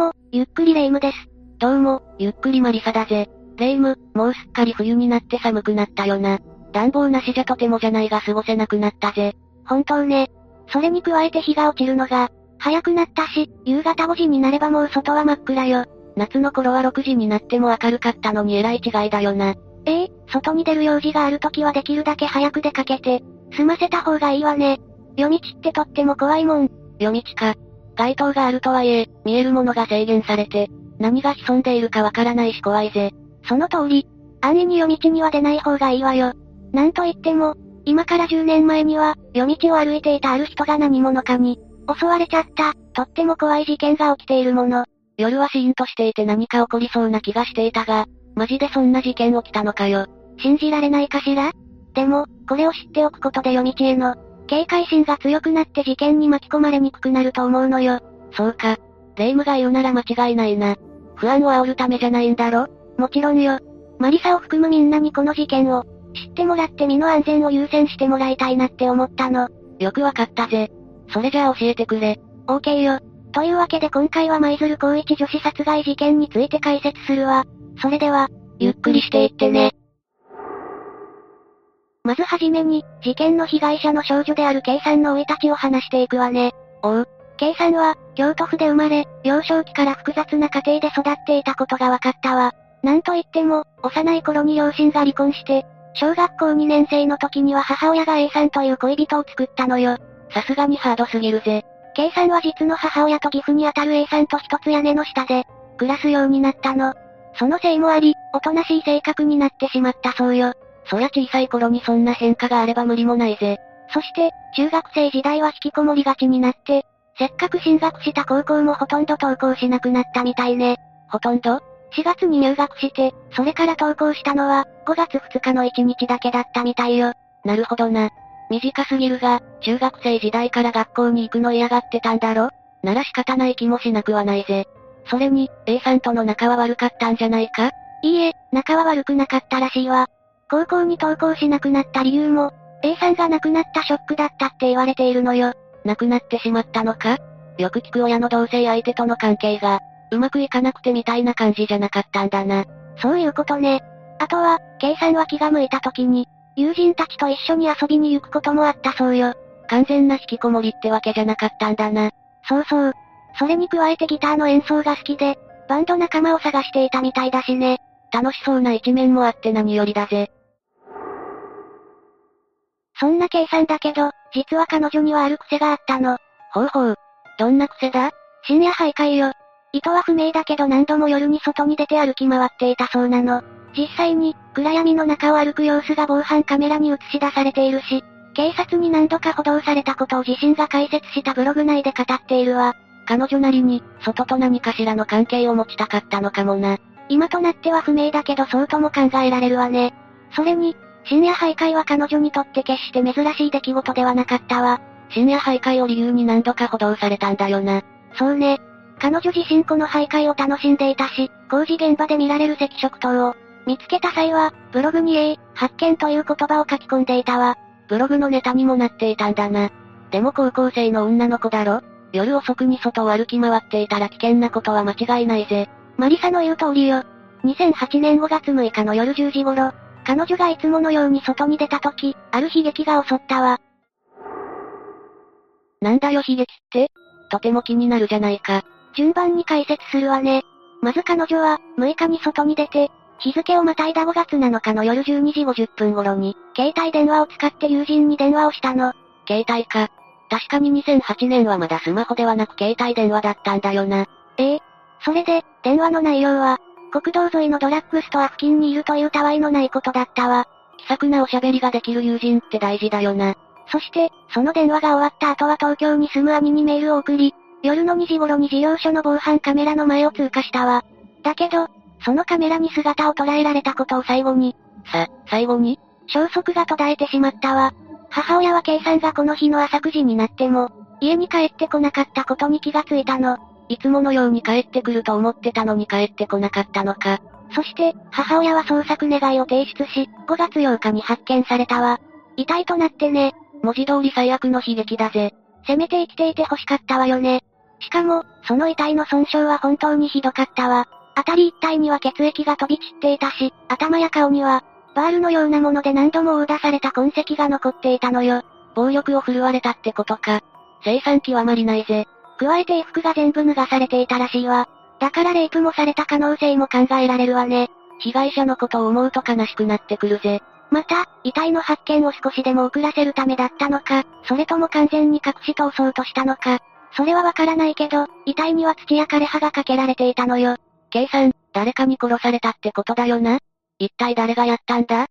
も、ゆっくりレ夢ムです。どうも、ゆっくりマリサだぜ。レ夢ム、もうすっかり冬になって寒くなったよな。暖房なしじゃとてもじゃないが過ごせなくなったぜ。本当ね。それに加えて日が落ちるのが、早くなったし、夕方5時になればもう外は真っ暗よ。夏の頃は6時になっても明るかったのにえらい違いだよな。ええ外に出る用事がある時はできるだけ早く出かけて、済ませた方がいいわね。夜道ってとっても怖いもん。夜道か。街灯があるとはいえ、見えるものが制限されて、何が潜んでいるかわからないし怖いぜ。その通り。安易に夜道には出ない方がいいわよ。なんといっても、今から10年前には、夜道を歩いていたある人が何者かに、襲われちゃった、とっても怖い事件が起きているもの。夜はシーンとしていて何か起こりそうな気がしていたが、マジでそんな事件起きたのかよ。信じられないかしら？でも、これを知っておくことで夜道への、警戒心が強くなって事件に巻き込まれにくくなると思うのよ。そうか。霊夢が言うなら間違いないな。不安を煽るためじゃないんだろ？もちろんよ。マリサを含むみんなにこの事件を、知ってもらって身の安全を優先してもらいたいなって思ったの。よくわかったぜ。それじゃあ教えてくれ。OK よ。というわけで今回は舞鶴高一女子殺害事件について解説するわ。それでは、ゆっくりしていってね。まずはじめに、事件の被害者の少女である K さんの生い立ちを話していくわね。おう。K さんは、京都府で生まれ、幼少期から複雑な家庭で育っていたことが分かったわ。なんといっても、幼い頃に両親が離婚して、小学校2年生の時には母親が A さんという恋人を作ったのよ。さすがにハードすぎるぜ。K さんは実の母親と義父にあたる A さんと一つ屋根の下で、暮らすようになったの。そのせいもあり、おとなしい性格になってしまったそうよ。そりゃ小さい頃にそんな変化があれば無理もないぜ。そして、中学生時代は引きこもりがちになって、せっかく進学した高校もほとんど登校しなくなったみたいね。ほとんど ?4 月に入学して、それから登校したのは、5月2日の1日だけだったみたいよ。なるほどな。短すぎるが、中学生時代から学校に行くの嫌がってたんだろ？なら仕方ない気もしなくはないぜ。それに、A さんとの仲は悪かったんじゃないか？いいえ、仲は悪くなかったらしいわ。高校に登校しなくなった理由も、A さんが亡くなったショックだったって言われているのよ。亡くなってしまったのか？よく聞く親の同性相手との関係が、うまくいかなくてみたいな感じじゃなかったんだな。そういうことね。あとは、K さんは気が向いた時に、友人たちと一緒に遊びに行くこともあったそうよ。完全な引きこもりってわけじゃなかったんだな。そうそう。それに加えてギターの演奏が好きで、バンド仲間を探していたみたいだしね。楽しそうな一面もあって何よりだぜ。そんな計算だけど、実は彼女にはある癖があったの。ほうほう。どんな癖だ？深夜徘徊よ。意図は不明だけど何度も夜に外に出て歩き回っていたそうなの。実際に、暗闇の中を歩く様子が防犯カメラに映し出されているし、警察に何度か補導されたことを自身が解説したブログ内で語っているわ。彼女なりに、外と何かしらの関係を持ちたかったのかもな。今となっては不明だけどそうとも考えられるわね。それに、深夜徘徊は彼女にとって決して珍しい出来事ではなかったわ。深夜徘徊を理由に何度か補導されたんだよな。そうね。彼女自身この徘徊を楽しんでいたし、工事現場で見られる赤色灯を、見つけた際は、ブログに A、発見という言葉を書き込んでいたわ。ブログのネタにもなっていたんだな。でも高校生の女の子だろ？夜遅くに外を歩き回っていたら危険なことは間違いないぜ。マリサの言う通りよ。2008年5月6日の夜10時頃、彼女がいつものように外に出た時、ある悲劇が襲ったわ。なんだよ悲劇って、とても気になるじゃないか。順番に解説するわね。まず彼女は、6日に外に出て、日付をまたいだ5月7日の夜12時50分頃に、携帯電話を使って友人に電話をしたの。携帯か。確かに2008年はまだスマホではなく携帯電話だったんだよな。ええ。それで、電話の内容は、国道沿いのドラッグストア付近にいるというたわいのないことだったわ。気さくなおしゃべりができる友人って大事だよな。そして、その電話が終わった後は東京に住む兄にメールを送り、夜の2時頃に事業所の防犯カメラの前を通過したわ。だけど、そのカメラに姿を捉えられたことを最後に、さ、最後に？消息が途絶えてしまったわ。母親はさんがこの日の朝9時になっても、家に帰ってこなかったことに気がついたの。いつものように帰ってくると思ってたのに帰ってこなかったのか。そして、母親は捜索願いを提出し、5月8日に発見されたわ。遺体となってね。文字通り最悪の悲劇だぜ。せめて生きていて欲しかったわよね。しかも、その遺体の損傷は本当にひどかったわ。辺り一帯には血液が飛び散っていたし、頭や顔には、バールのようなもので何度も殴打された痕跡が残っていたのよ。暴力を振るわれたってことか。生産極まりないぜ。加えて衣服が全部脱がされていたらしいわ。だからレイプもされた可能性も考えられるわね。被害者のことを思うと悲しくなってくるぜ。また、遺体の発見を少しでも遅らせるためだったのか、それとも完全に隠し通そうとしたのか。それはわからないけど、遺体には土や枯れ葉がかけられていたのよ。K さん、誰かに殺されたってことだよな？一体誰がやったんだ？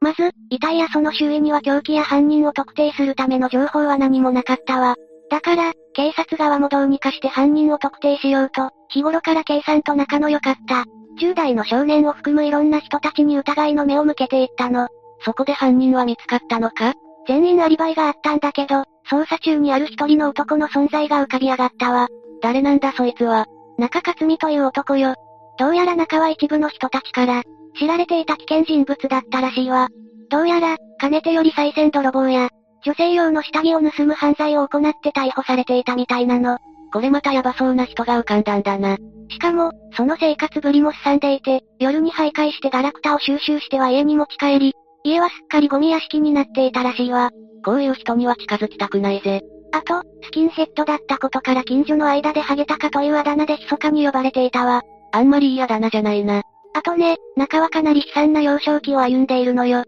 まず、遺体やその周囲には凶器や犯人を特定するための情報は何もなかったわ。だから、警察側もどうにかして犯人を特定しようと、日頃から計算と仲の良かった。10代の少年を含むいろんな人たちに疑いの目を向けていったの。そこで犯人は見つかったのか？全員アリバイがあったんだけど、捜査中にある一人の男の存在が浮かび上がったわ。誰なんだそいつは？中克美という男よ。どうやら中は一部の人たちから、知られていた危険人物だったらしいわ。どうやら、かねてより再銭泥棒や、女性用の下着を盗む犯罪を行って逮捕されていたみたいなの。これまたヤバそうな人が浮かんだんだな。しかも、その生活ぶりも凄んでいて、夜に徘徊してガラクタを収集しては家に持ち帰り、家はすっかりゴミ屋敷になっていたらしいわ。こういう人には近づきたくないぜ。あと、スキンヘッドだったことから近所の間でハゲタカというあだ名で密かに呼ばれていたわ。あんまりいいあだ名じゃないな。あとね、中はかなり悲惨な幼少期を歩んでいるのよ。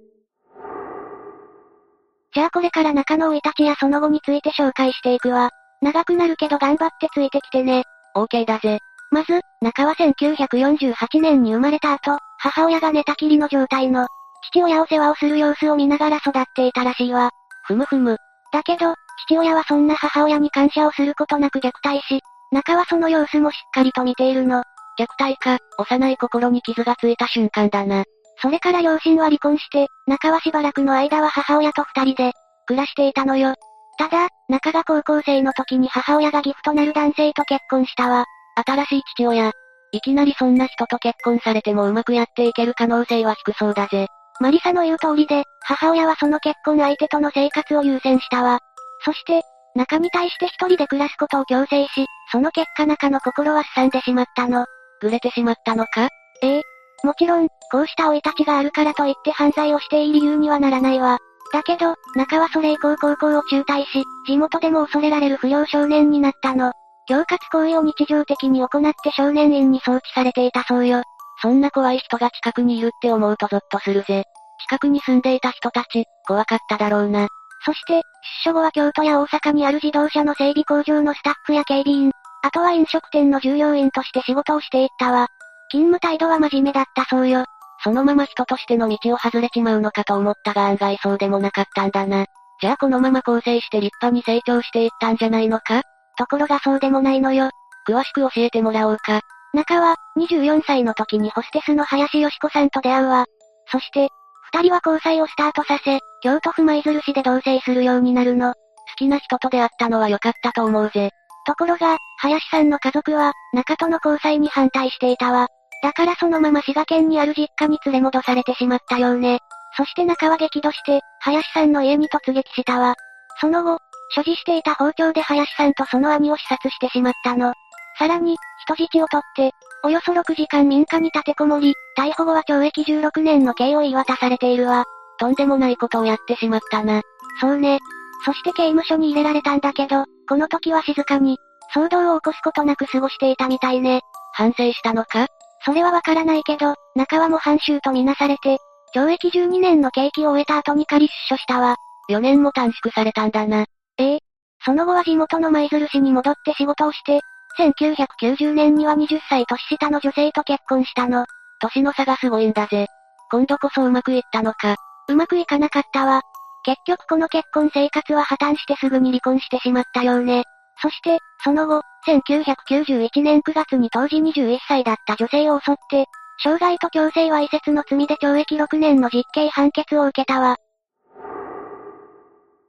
じゃあこれから中の生い立ちやその後について紹介していくわ。長くなるけど頑張ってついてきてね。OK だぜ。まず、中は1948年に生まれた後、母親が寝たきりの状態の、父親を世話をする様子を見ながら育っていたらしいわ。ふむふむ。だけど、父親はそんな母親に感謝をすることなく虐待し、中はその様子もしっかりと見ているの。虐待か、幼い心に傷がついた瞬間だな。それから両親は離婚して、中はしばらくの間は母親と二人で、暮らしていたのよ。ただ、中が高校生の時に母親がギフとなる男性と結婚したわ。新しい父親。いきなりそんな人と結婚されてもうまくやっていける可能性は低そうだぜ。マリサの言う通りで、母親はその結婚相手との生活を優先したわ。そして、中に対して一人で暮らすことを強制し、その結果中の心はすんでしまったの。ぐれてしまったのか？ええ。もちろん、こうした老い立ちがあるからといって犯罪をしていい理由にはならないわ。だけど、中はそれ以降高校を中退し、地元でも恐れられる不良少年になったの。恐喝行為を日常的に行って少年院に送致されていたそうよ。そんな怖い人が近くにいるって思うとゾッとするぜ。近くに住んでいた人たち、怖かっただろうな。そして、出所後は京都や大阪にある自動車の整備工場のスタッフや警備員、あとは飲食店の従業員として仕事をしていったわ。勤務態度は真面目だったそうよ。そのまま人としての道を外れちまうのかと思ったが案外そうでもなかったんだな。じゃあこのまま構成して立派に成長していったんじゃないのか？ところがそうでもないのよ。詳しく教えてもらおうか。中は、24歳の時にホステスの林よし子さんと出会うわ。そして、二人は交際をスタートさせ、京都府舞鶴市で同棲するようになるの。好きな人と出会ったのは良かったと思うぜ。ところが、林さんの家族は、中との交際に反対していたわ。だからそのまま滋賀県にある実家に連れ戻されてしまったようね。そして中は激怒して、林さんの家に突撃したわ。その後、所持していた包丁で林さんとその兄を刺殺してしまったの。さらに、人質を取って、およそ6時間民家に立てこもり、逮捕後は懲役16年の刑を言い渡されているわ。とんでもないことをやってしまったな。そうね。そして刑務所に入れられたんだけど、この時は静かに、騒動を起こすことなく過ごしていたみたいね。反省したのか？それはわからないけど、中は模範囚とみなされて、懲役12年の刑期を終えた後に仮出所したわ。4年も短縮されたんだな。ええ。その後は地元の舞鶴市に戻って仕事をして、1990年には20歳年下の女性と結婚したの。年の差がすごいんだぜ。今度こそうまくいったのか。うまくいかなかったわ。結局この結婚生活は破綻してすぐに離婚してしまったようね。そして、その後、1991年9月に当時21歳だった女性を襲って、傷害と強制わいせつの罪で懲役6年の実刑判決を受けたわ。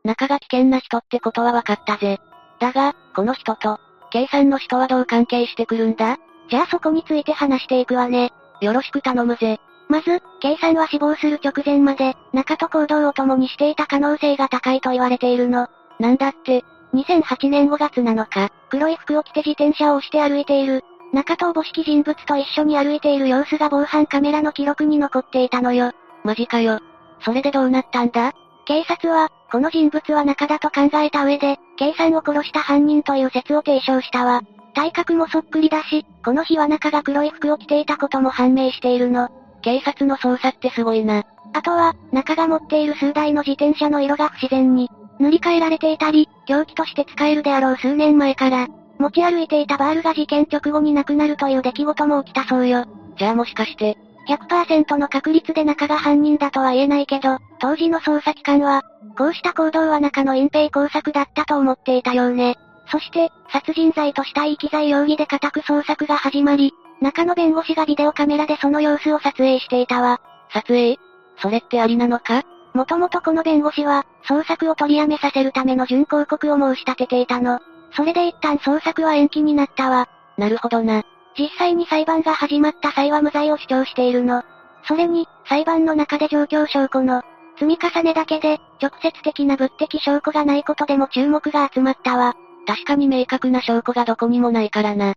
仲が危険な人ってことは分かったぜ。だが、この人と、K さんの人はどう関係してくるんだ？じゃあそこについて話していくわね。よろしく頼むぜ。まず、K さんは死亡する直前まで、中と行動を共にしていた可能性が高いと言われているの。なんだって、2008年5月7日、黒い服を着て自転車を押して歩いている、中東母式人物と一緒に歩いている様子が防犯カメラの記録に残っていたのよ。マジかよ。それでどうなったんだ？警察は、この人物は中だと考えた上で、K さんを殺した犯人という説を提唱したわ。体格もそっくりだし、この日は中が黒い服を着ていたことも判明しているの。警察の捜査ってすごいな。あとは、中が持っている数台の自転車の色が不自然に、塗り替えられていたり、凶器として使えるであろう数年前から、持ち歩いていたバールが事件直後に亡くなるという出来事も起きたそうよ。じゃあもしかして、100%の確率で中が犯人だとは言えないけど、当時の捜査機関は、こうした行動は中の隠蔽工作だったと思っていたようね。そして、殺人罪とした遺棄罪容疑で家宅捜索が始まり、中野弁護士がビデオカメラでその様子を撮影していたわ。撮影？それってありなのか？もともとこの弁護士は、捜索を取りやめさせるための準抗告を申し立てていたの。それで一旦捜索は延期になったわ。なるほどな。実際に裁判が始まった際は無罪を主張しているの。それに、裁判の中で状況証拠の積み重ねだけで、直接的な物的証拠がないことでも注目が集まったわ。確かに明確な証拠がどこにもないからな。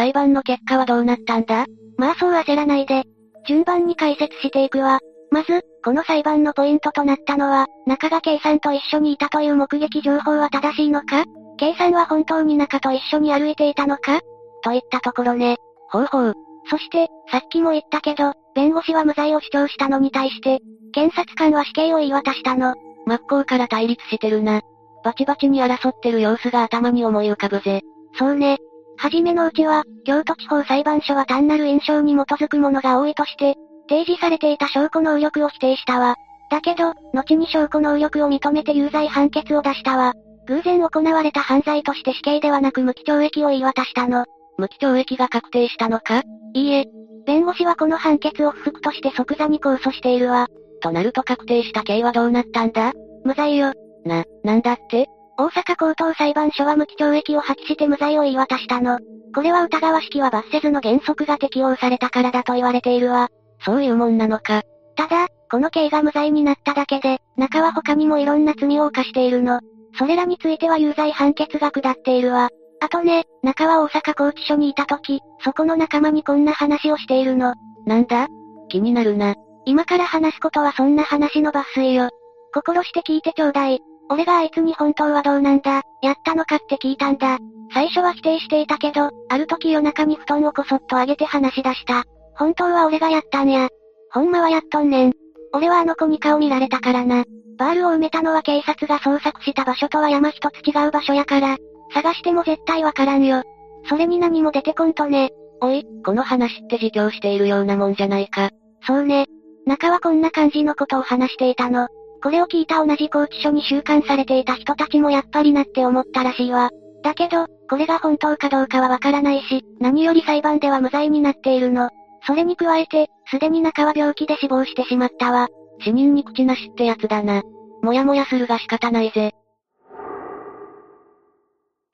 裁判の結果はどうなったんだ？まあそう焦らないで。順番に解説していくわ。まず、この裁判のポイントとなったのは、中が圭さんと一緒にいたという目撃情報は正しいのか？圭さんは本当に中と一緒に歩いていたのか？といったところね。ほうほう。そして、さっきも言ったけど、弁護士は無罪を主張したのに対して、検察官は死刑を言い渡したの。真っ向から対立してるな。バチバチに争ってる様子が頭に思い浮かぶぜ。そうね。はじめのうちは、京都地方裁判所は単なる印象に基づくものが多いとして、提示されていた証拠能力を否定したわ。だけど、後に証拠能力を認めて有罪判決を出したわ。偶然行われた犯罪として死刑ではなく無期懲役を言い渡したの。無期懲役が確定したのか？いいえ。弁護士はこの判決を不服として即座に控訴しているわ。となると確定した刑はどうなったんだ？無罪よ。な、なんだって？大阪高等裁判所は無期懲役を破棄して無罪を言い渡したの。これは疑わしきは罰せずの原則が適用されたからだと言われているわ。そういうもんなのか。ただ、この刑が無罪になっただけで、中は他にもいろんな罪を犯しているの。それらについては有罪判決が下っているわ。あとね、中は大阪拘置所にいた時、そこの仲間にこんな話をしているの。なんだ？気になるな。今から話すことはそんな話の抜粋よ。心して聞いてちょうだい。俺があいつに本当はどうなんだ、やったのかって聞いたんだ。最初は否定していたけど、ある時夜中に布団をこそっと上げて話し出した。本当は俺がやったんや。ほんまはやっとんねん。俺はあの子に顔見られたからな。バールを埋めたのは警察が捜索した場所とは山一つ違う場所やから、探しても絶対わからんよ。それに何も出てこんとね。おい、この話って自供しているようなもんじゃないか。そうね。中はこんな感じのことを話していたの。これを聞いた同じ拘置所に収監されていた人たちもやっぱりなって思ったらしいわ。だけど、これが本当かどうかはわからないし、何より裁判では無罪になっているの。それに加えて、すでに中は病気で死亡してしまったわ。死人に口なしってやつだな。もやもやするが仕方ないぜ。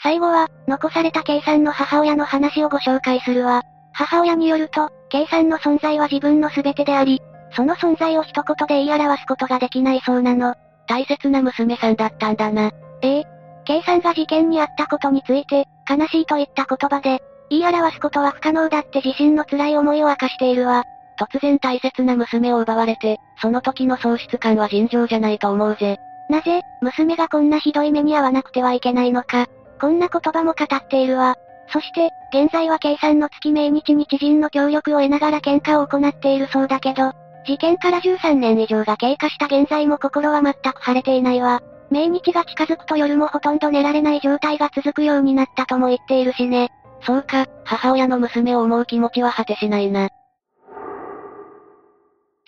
最後は、残された K さんの母親の話をご紹介するわ。母親によると、K さんの存在は自分の全てであり、その存在を一言で言い表すことができないそうなの。大切な娘さんだったんだな。ええ。K さんが事件にあったことについて、悲しいといった言葉で、言い表すことは不可能だって自身の辛い思いを明かしているわ。突然大切な娘を奪われて、その時の喪失感は尋常じゃないと思うぜ。なぜ、娘がこんなひどい目に遭わなくてはいけないのか。こんな言葉も語っているわ。そして、現在は計算の月命日に知人の協力を得ながら喧嘩を行っているそうだけど、事件から13年以上が経過した現在も心は全く晴れていないわ。命日が近づくと夜もほとんど寝られない状態が続くようになったとも言っているしね。そうか、母親の娘を思う気持ちは果てしないな。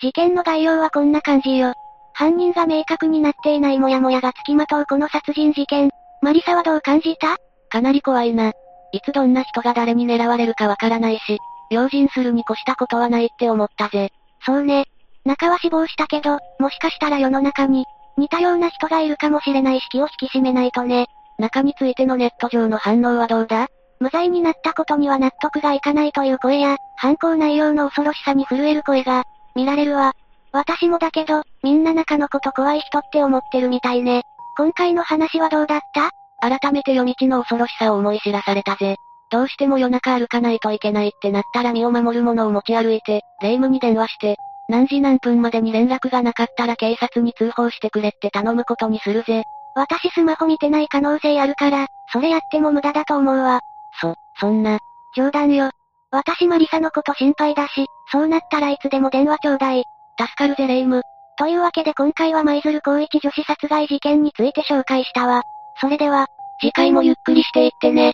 事件の概要はこんな感じよ。犯人が明確になっていないモヤモヤが付きまとうこの殺人事件。マリサはどう感じた？かなり怖いな。いつどんな人が誰に狙われるかわからないし、用心するに越したことはないって思ったぜ。そうね。中は死亡したけど、もしかしたら世の中に、似たような人がいるかもしれないし気を引き締めないとね。中についてのネット上の反応はどうだ？無罪になったことには納得がいかないという声や、犯行内容の恐ろしさに震える声が、見られるわ。私もだけど、みんな中のこと怖い人って思ってるみたいね。今回の話はどうだった？改めて夜道の恐ろしさを思い知らされたぜ。どうしても夜中歩かないといけないってなったら身を守るものを持ち歩いて、霊夢に電話して、何時何分までに連絡がなかったら警察に通報してくれって頼むことにするぜ。私スマホ見てない可能性あるから、それやっても無駄だと思うわ。そ、そんな。冗談よ。私マリサのこと心配だし、そうなったらいつでも電話ちょうだい。助かるぜレイム。というわけで今回は舞鶴高一女子殺害事件について紹介したわ。それでは、次回もゆっくりしていってね。